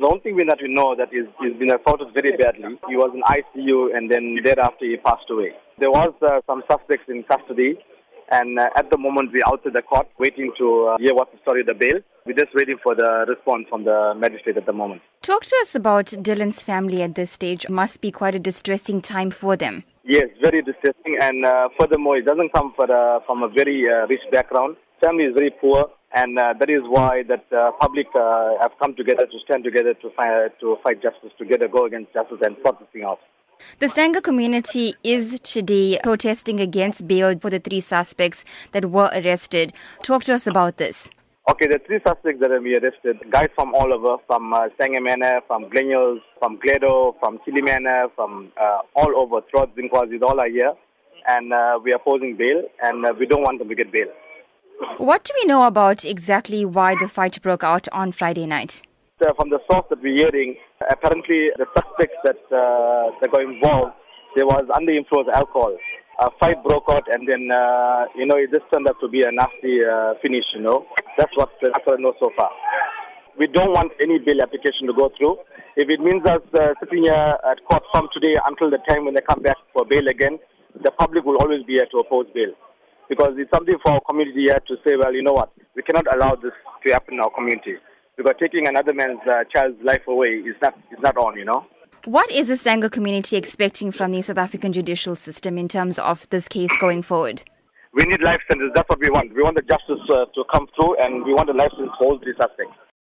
the only thing that we know that is he's been assaulted very badly. He was in ICU and then thereafter he passed away. There was uh, some suspects in custody and uh, at the moment we're outside the court waiting to uh, hear what's the story of the bail. We're just waiting for the response from the magistrate at the moment. Talk to us about Dillon's family at this stage. It must be quite a distressing time for them. Yes, very distressing and uh, furthermore it doesn't come for, uh, from a very uh, rich background. Family is very poor and uh, that is why that uh, public uh, have come together to stand together to fight, to fight justice, together go against justice and sort this thing out. The Stanger community is today protesting against bail for the three suspects that were arrested. Talk to us about this. Okay, the three suspects that have been arrested, guys from all over, from uh, Manor, from Glenhills, from Gledo, from Chile Manor, from uh, all over, throughout Zinkwazi, all are here. And uh, we are opposing bail, and uh, we don't want them to get bail. What do we know about exactly why the fight broke out on Friday night? From the source that we're hearing, apparently the suspects that, uh, that got involved, there was under influence of alcohol. A fight broke out and then, uh, you know, it just turned out to be a nasty uh, finish, you know. That's what, that's what I know so far. We don't want any bail application to go through. If it means us uh, sitting here at court from today until the time when they come back for bail again, the public will always be here to oppose bail because it's something for our community here to say, well, you know what, we cannot allow this to happen in our community because taking another man's uh, child's life away is not is not on, you know. What is the Stanger community expecting from the South African judicial system in terms of this case going forward? We need life sentences. That's what we want. We want the justice uh, to come through, and we want the life sentence for all these aspects.